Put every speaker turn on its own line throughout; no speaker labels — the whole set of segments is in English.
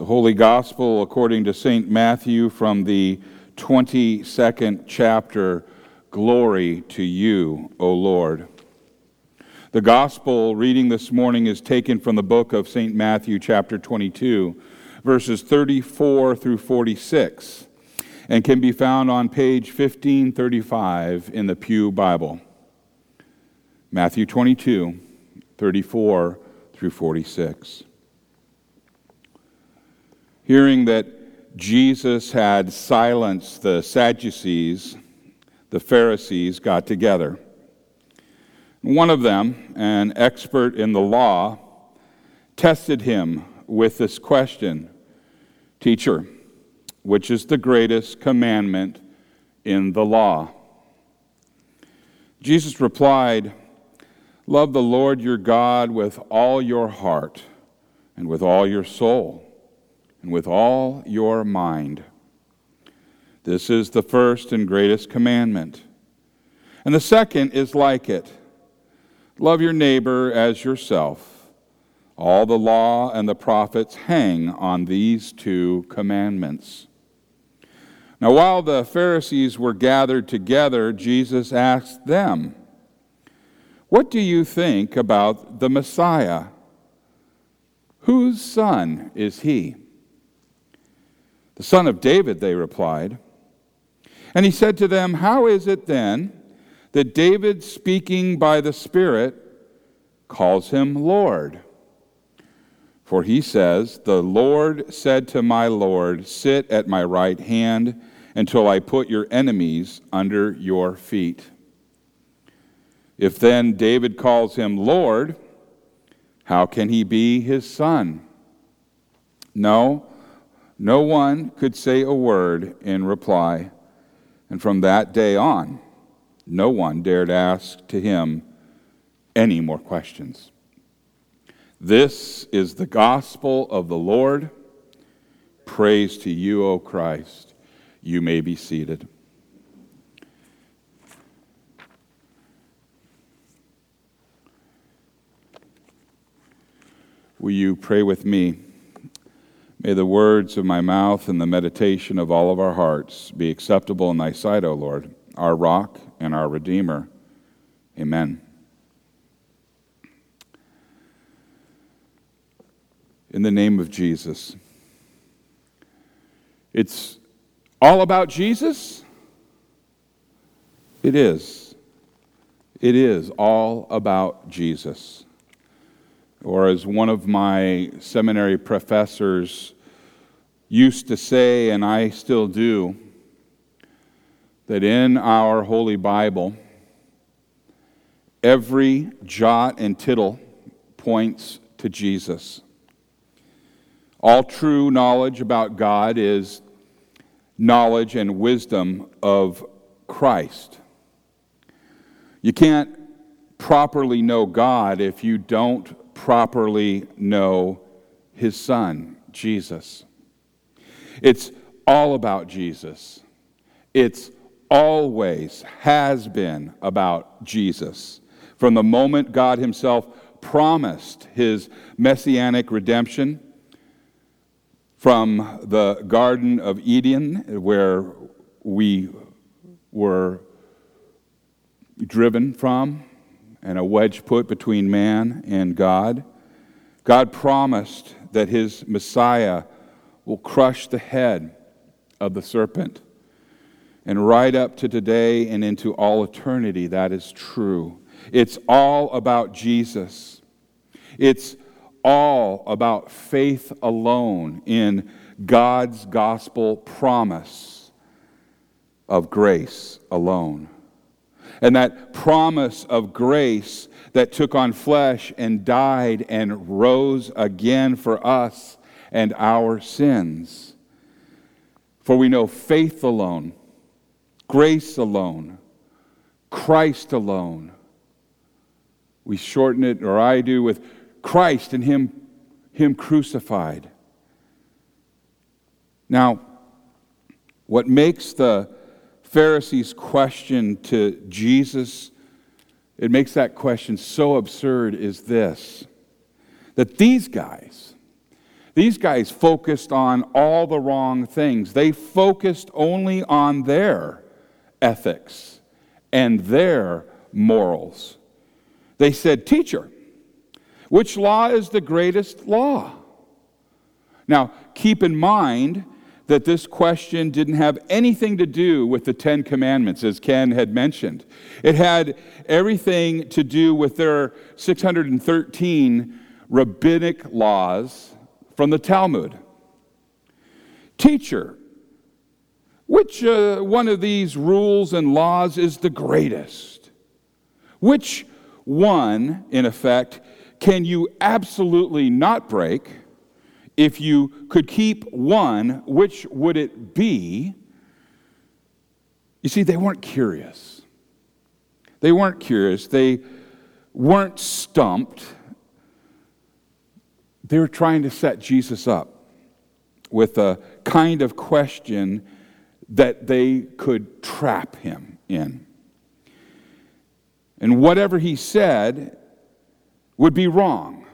The Holy Gospel according to St. Matthew from the 22nd chapter. Glory to you, O Lord. The Gospel reading this morning is taken from the book of St. Matthew, chapter 22, verses 34 through 46, and can be found on page 1535 in the Pew Bible. Matthew 22, 34 through 46. Hearing that Jesus had silenced the Sadducees, the Pharisees got together. One of them, an expert in the law, tested him with this question Teacher, which is the greatest commandment in the law? Jesus replied, Love the Lord your God with all your heart, and with all your soul, and with all your mind. This is the first and greatest commandment. And the second is like it love your neighbor as yourself. All the law and the prophets hang on these two commandments. Now, while the Pharisees were gathered together, Jesus asked them, what do you think about the Messiah? Whose son is he? The son of David, they replied. And he said to them, How is it then that David, speaking by the Spirit, calls him Lord? For he says, The Lord said to my Lord, Sit at my right hand until I put your enemies under your feet. If then David calls him Lord, how can he be his son? No, no one could say a word in reply. And from that day on, no one dared ask to him any more questions. This is the gospel of the Lord. Praise to you, O Christ. You may be seated. Will you pray with me? May the words of my mouth and the meditation of all of our hearts be acceptable in thy sight, O Lord, our rock and our redeemer. Amen. In the name of Jesus. It's all about Jesus? It is. It is all about Jesus. Or, as one of my seminary professors used to say, and I still do, that in our Holy Bible, every jot and tittle points to Jesus. All true knowledge about God is knowledge and wisdom of Christ. You can't properly know God if you don't properly know his son, Jesus. It's all about Jesus. It's always has been about Jesus. From the moment God himself promised his messianic redemption from the Garden of Eden, where we were driven from, and a wedge put between man and God. God promised that his Messiah will crush the head of the serpent. And right up to today and into all eternity, that is true. It's all about Jesus. It's all about faith alone in God's gospel promise of grace alone. And that promise of grace that took on flesh and died and rose again for us and our sins. For we know faith alone, grace alone, Christ alone. We shorten it, or I do, with Christ and Him, Him crucified. Now, what makes the Pharisees' question to Jesus, it makes that question so absurd, is this that these guys, These guys focused on all the wrong things. They focused only on their ethics and their morals. They said, Teacher, which law is the greatest law? Now, keep in mind that this question didn't have anything to do with the Ten Commandments, as Ken had mentioned. It had everything to do with their 613 rabbinic laws from the Talmud. Teacher, which uh, one of these rules and laws is the greatest? Which one, in effect, can you absolutely not break? If you could keep one, which would it be? You see, they weren't curious. They weren't curious. They weren't stumped. They were trying to set Jesus up with a kind of question that they could trap him in. And whatever he said would be wrong,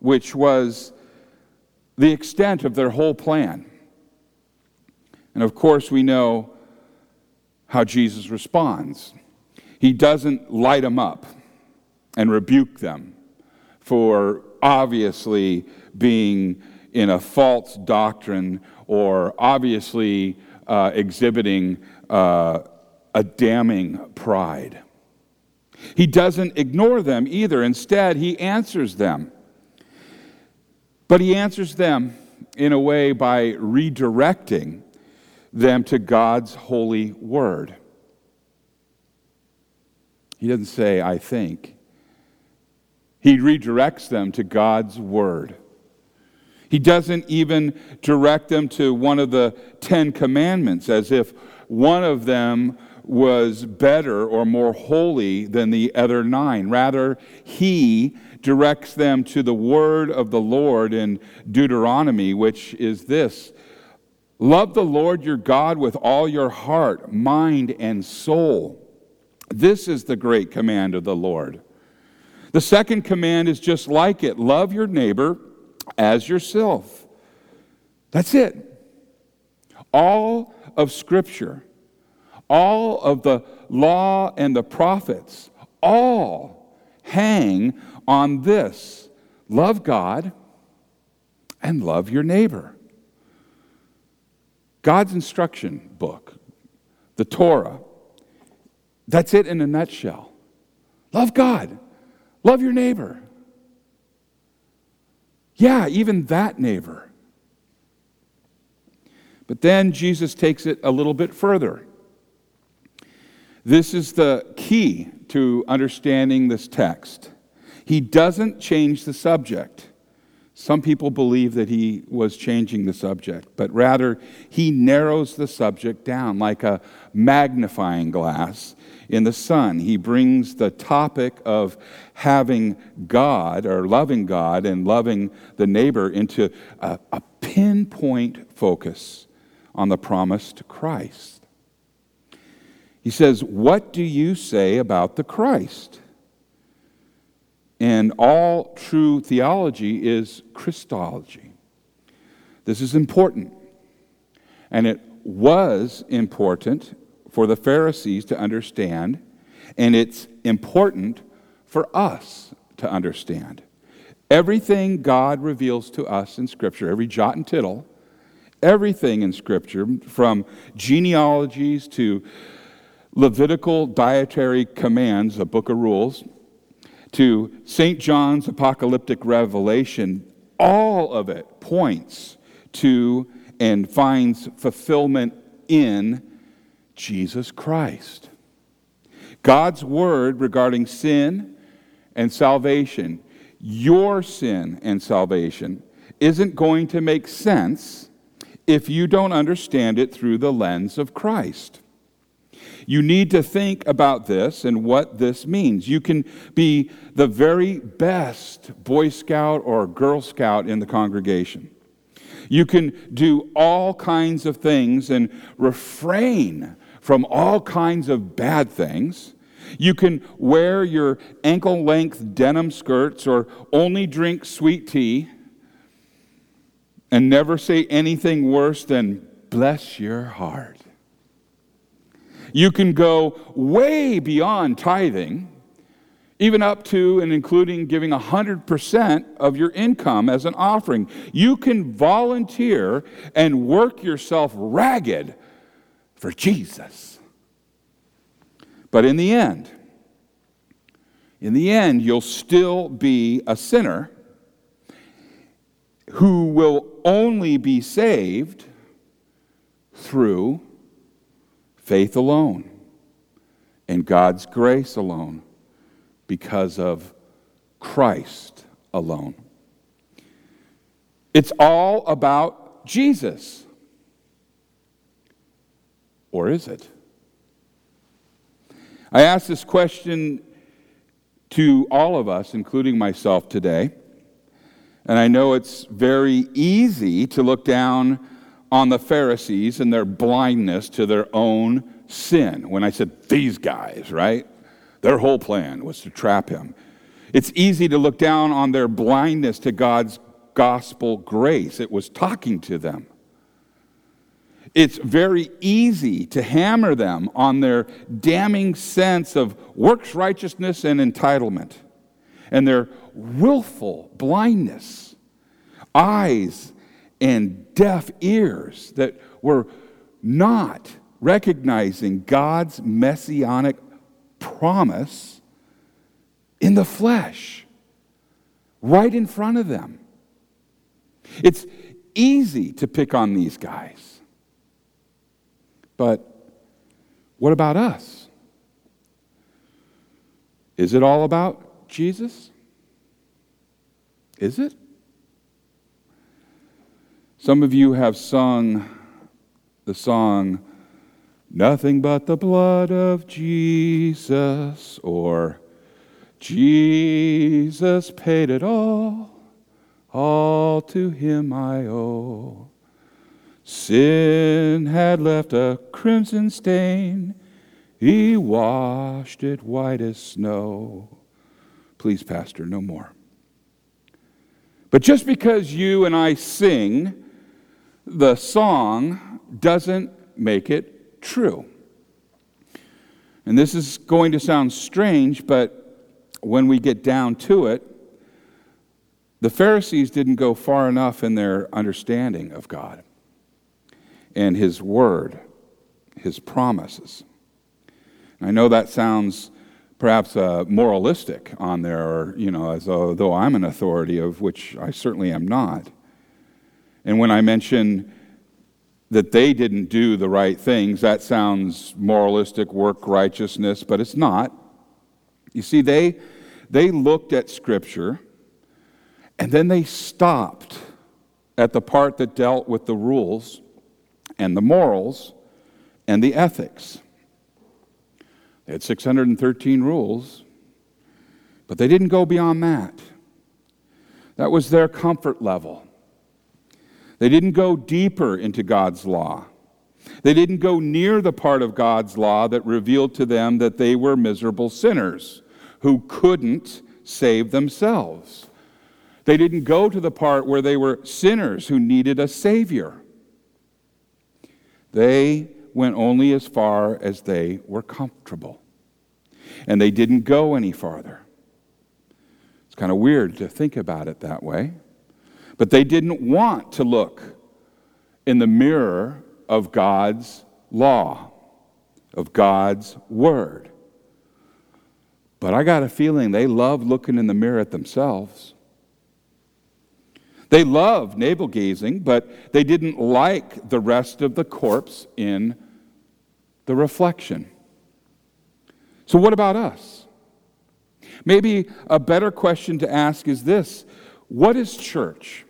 which was the extent of their whole plan. And of course, we know how Jesus responds. He doesn't light them up and rebuke them for obviously being in a false doctrine or obviously uh, exhibiting uh, a damning pride. He doesn't ignore them either. Instead, he answers them. But he answers them in a way by redirecting them to God's holy word. He doesn't say, I think. He redirects them to God's word. He doesn't even direct them to one of the Ten Commandments as if one of them was better or more holy than the other nine. Rather, he directs them to the word of the Lord in Deuteronomy, which is this Love the Lord your God with all your heart, mind, and soul. This is the great command of the Lord. The second command is just like it love your neighbor as yourself. That's it. All of Scripture, all of the law and the prophets, all hang on this love God and love your neighbor. God's instruction book, the Torah, that's it in a nutshell. Love God, love your neighbor. Yeah, even that neighbor. But then Jesus takes it a little bit further. This is the key to understanding this text. He doesn't change the subject. Some people believe that he was changing the subject, but rather he narrows the subject down like a magnifying glass in the sun. He brings the topic of having God or loving God and loving the neighbor into a, a pinpoint focus on the promised Christ. He says, What do you say about the Christ? And all true theology is Christology. This is important. And it was important for the Pharisees to understand, and it's important for us to understand. Everything God reveals to us in Scripture, every jot and tittle, everything in Scripture, from genealogies to Levitical dietary commands, a book of rules, to St. John's apocalyptic revelation, all of it points to and finds fulfillment in Jesus Christ. God's word regarding sin and salvation, your sin and salvation, isn't going to make sense if you don't understand it through the lens of Christ. You need to think about this and what this means. You can be the very best Boy Scout or Girl Scout in the congregation. You can do all kinds of things and refrain from all kinds of bad things. You can wear your ankle length denim skirts or only drink sweet tea. and never say anything worse than, bless your heart. You can go way beyond tithing, even up to and including giving 100% of your income as an offering. You can volunteer and work yourself ragged for Jesus. But in the end, in the end, you'll still be a sinner who will only be saved through faith alone and God's grace alone because of Christ alone. It's all about Jesus. Or is it? I ask this question to all of us, including myself today. And I know it's very easy to look down on the Pharisees and their blindness to their own sin. When I said these guys, right? Their whole plan was to trap him. It's easy to look down on their blindness to God's gospel grace. It was talking to them. It's very easy to hammer them on their damning sense of works righteousness and entitlement and their willful blindness, eyes and deaf ears that were not recognizing God's messianic promise in the flesh, right in front of them. It's easy to pick on these guys. But what about us? Is it all about Jesus? Is it? Some of you have sung the song, Nothing but the blood of Jesus, or Jesus paid it all, all to him I owe. Sin had left a crimson stain, he washed it white as snow. Please, Pastor, no more. But just because you and I sing the song doesn't make it true. And this is going to sound strange, but when we get down to it, the Pharisees didn't go far enough in their understanding of God and His Word, His promises. I know that sounds perhaps uh, moralistic on there, or, you know, as though I'm an authority, of which I certainly am not. And when I mention that they didn't do the right things, that sounds moralistic, work righteousness, but it's not. You see, they, they looked at Scripture and then they stopped at the part that dealt with the rules and the morals and the ethics. They had 613 rules, but they didn't go beyond that. That was their comfort level. They didn't go deeper into God's law. They didn't go near the part of God's law that revealed to them that they were miserable sinners who couldn't save themselves. They didn't go to the part where they were sinners who needed a Savior. They went only as far as they were comfortable. And they didn't go any farther. It's kind of weird to think about it that way. But they didn't want to look in the mirror of God's law, of God's word. But I got a feeling they loved looking in the mirror at themselves. They loved navel gazing, but they didn't like the rest of the corpse in the reflection. So, what about us? Maybe a better question to ask is this What is church?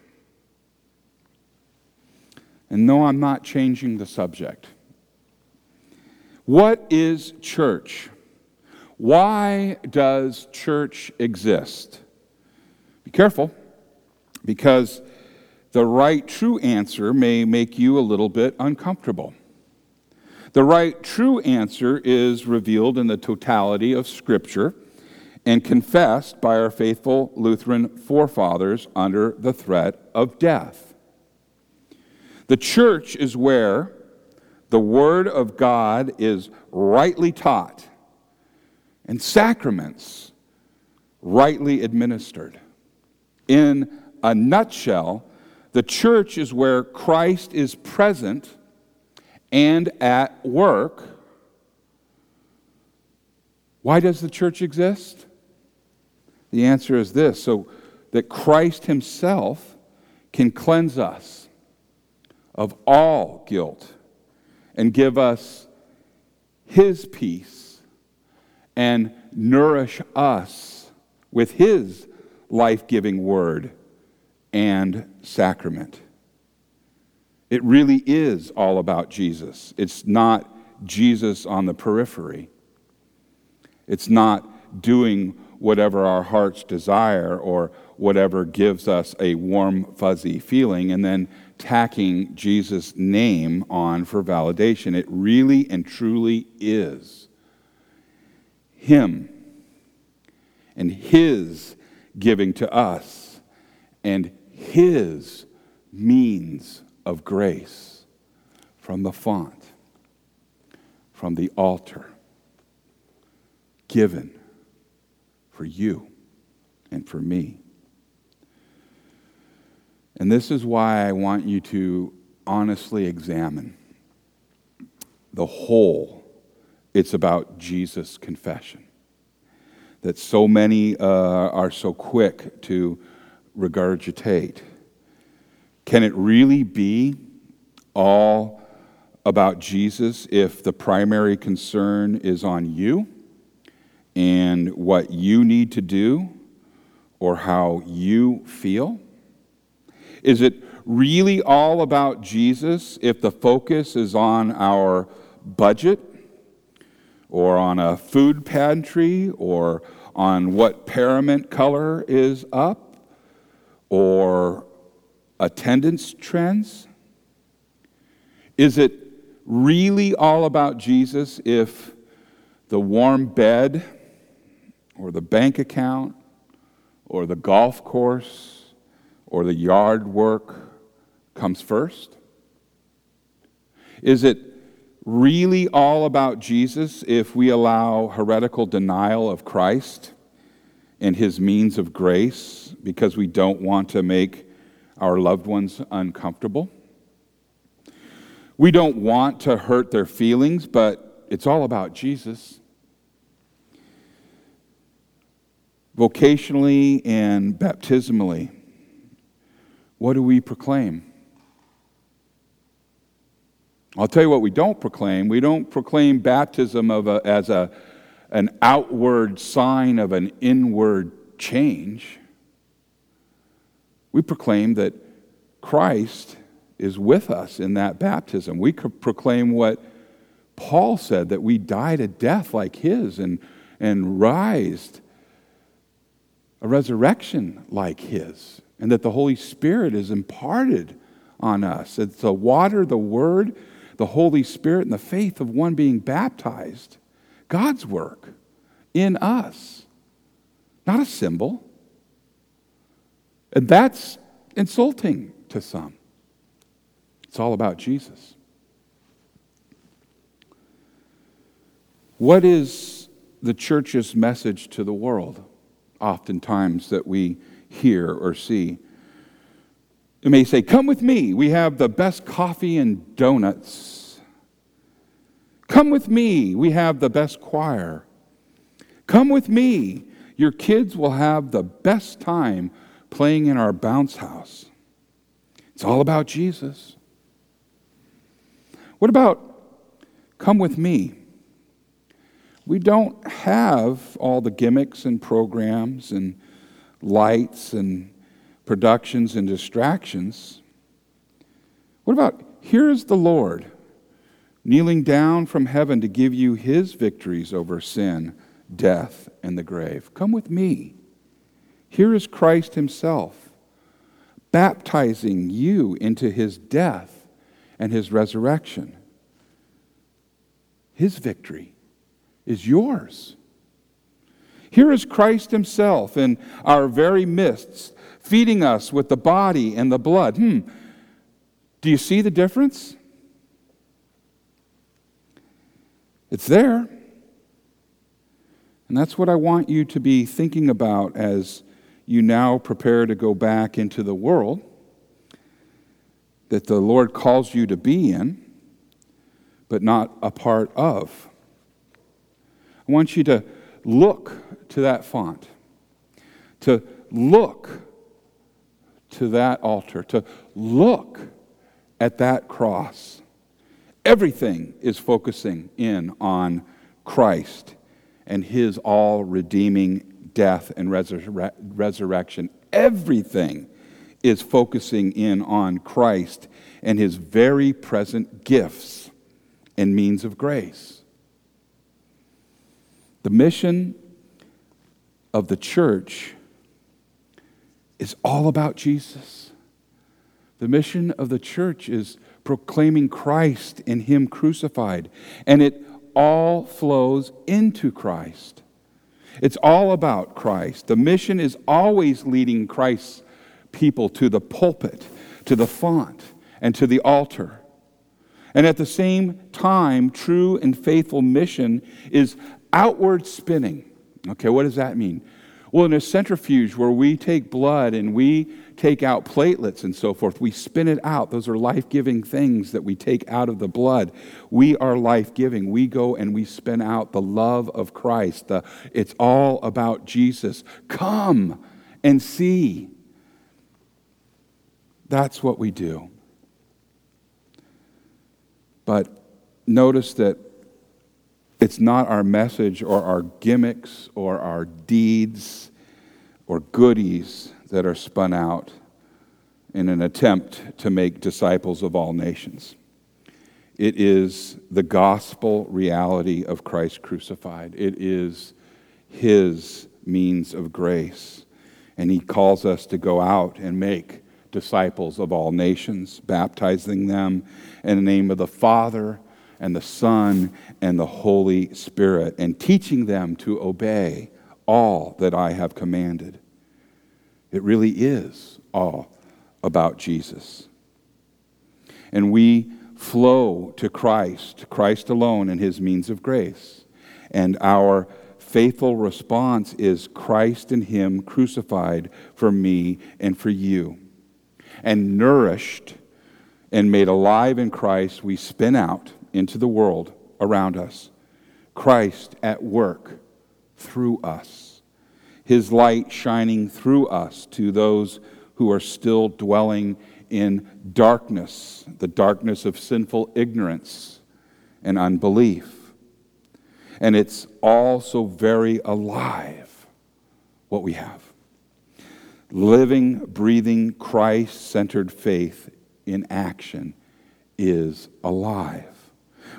And no, I'm not changing the subject. What is church? Why does church exist? Be careful because the right, true answer may make you a little bit uncomfortable. The right, true answer is revealed in the totality of Scripture and confessed by our faithful Lutheran forefathers under the threat of death. The church is where the Word of God is rightly taught and sacraments rightly administered. In a nutshell, the church is where Christ is present and at work. Why does the church exist? The answer is this so that Christ Himself can cleanse us of all guilt and give us His peace and nourish us with His life giving word and sacrament. It really is all about Jesus. It's not Jesus on the periphery. It's not doing whatever our hearts desire or whatever gives us a warm, fuzzy feeling and then tacking Jesus' name on for validation. It really and truly is Him and His giving to us and His means of grace from the font, from the altar, given for you and for me. And this is why I want you to honestly examine the whole. It's about Jesus' confession. That so many uh, are so quick to regurgitate. Can it really be all about Jesus if the primary concern is on you and what you need to do or how you feel? Is it really all about Jesus if the focus is on our budget or on a food pantry or on what parament color is up or attendance trends? Is it really all about Jesus if the warm bed or the bank account or the golf course or the yard work comes first? Is it really all about Jesus if we allow heretical denial of Christ and his means of grace because we don't want to make our loved ones uncomfortable. We don't want to hurt their feelings, but it's all about Jesus. Vocationally and baptismally, what do we proclaim? I'll tell you what we don't proclaim. We don't proclaim baptism of a, as a, an outward sign of an inward change. We proclaim that Christ is with us in that baptism. We could proclaim what Paul said that we died a death like his and, and rised a resurrection like his, and that the Holy Spirit is imparted on us. It's the water, the word, the Holy Spirit, and the faith of one being baptized. God's work in us, not a symbol. And that's insulting to some. It's all about Jesus. What is the church's message to the world, oftentimes, that we hear or see? It may say, Come with me. We have the best coffee and donuts. Come with me. We have the best choir. Come with me. Your kids will have the best time playing in our bounce house. It's all about Jesus. What about come with me? We don't have all the gimmicks and programs and lights and productions and distractions. What about here is the Lord kneeling down from heaven to give you his victories over sin, death, and the grave? Come with me. Here is Christ Himself baptizing you into His death and His resurrection. His victory is yours. Here is Christ Himself in our very midst, feeding us with the body and the blood. Hmm. Do you see the difference? It's there. And that's what I want you to be thinking about as you now prepare to go back into the world that the Lord calls you to be in, but not a part of. I want you to look to that font, to look to that altar, to look at that cross. Everything is focusing in on Christ and his all redeeming death and resur- resurrection. Everything is focusing in on Christ and his very present gifts and means of grace. The mission of the church is all about Jesus. The mission of the church is proclaiming Christ in Him crucified, and it all flows into Christ. It's all about Christ. The mission is always leading Christ's people to the pulpit, to the font, and to the altar. And at the same time, true and faithful mission is outward spinning. Okay, what does that mean? Well, in a centrifuge where we take blood and we take out platelets and so forth, we spin it out. Those are life giving things that we take out of the blood. We are life giving. We go and we spin out the love of Christ. The, it's all about Jesus. Come and see. That's what we do. But notice that it's not our message or our gimmicks or our deeds or goodies that are spun out in an attempt to make disciples of all nations. It is the gospel reality of Christ crucified. It is his means of grace. And he calls us to go out and make disciples of all nations, baptizing them in the name of the Father and the Son and the Holy Spirit, and teaching them to obey all that I have commanded. It really is all about Jesus. And we flow to Christ, Christ alone, and his means of grace. And our faithful response is Christ and him crucified for me and for you. And nourished and made alive in Christ, we spin out into the world around us. Christ at work through us, His light shining through us to those who are still dwelling in darkness, the darkness of sinful ignorance and unbelief. And it's all so very alive what we have. Living, breathing, Christ centered faith in action is alive.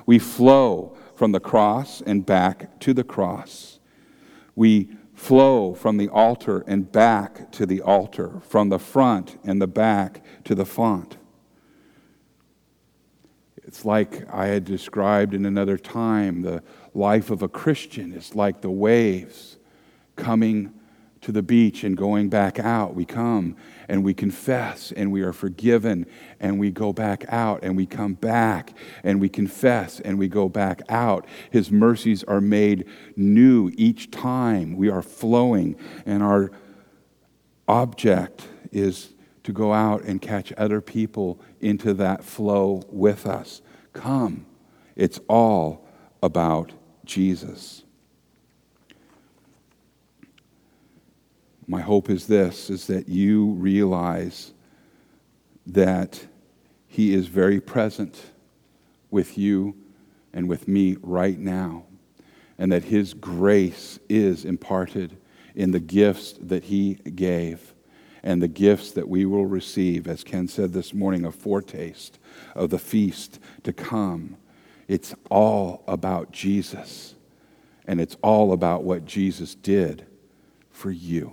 We flow from the cross and back to the cross. We flow from the altar and back to the altar, from the front and the back to the font. It's like I had described in another time the life of a Christian is like the waves coming to the beach and going back out. We come and we confess and we are forgiven and we go back out and we come back and we confess and we go back out. His mercies are made new each time. We are flowing and our object is to go out and catch other people into that flow with us. Come. It's all about Jesus. My hope is this is that you realize that he is very present with you and with me right now and that his grace is imparted in the gifts that he gave and the gifts that we will receive as Ken said this morning a foretaste of the feast to come. It's all about Jesus and it's all about what Jesus did for you.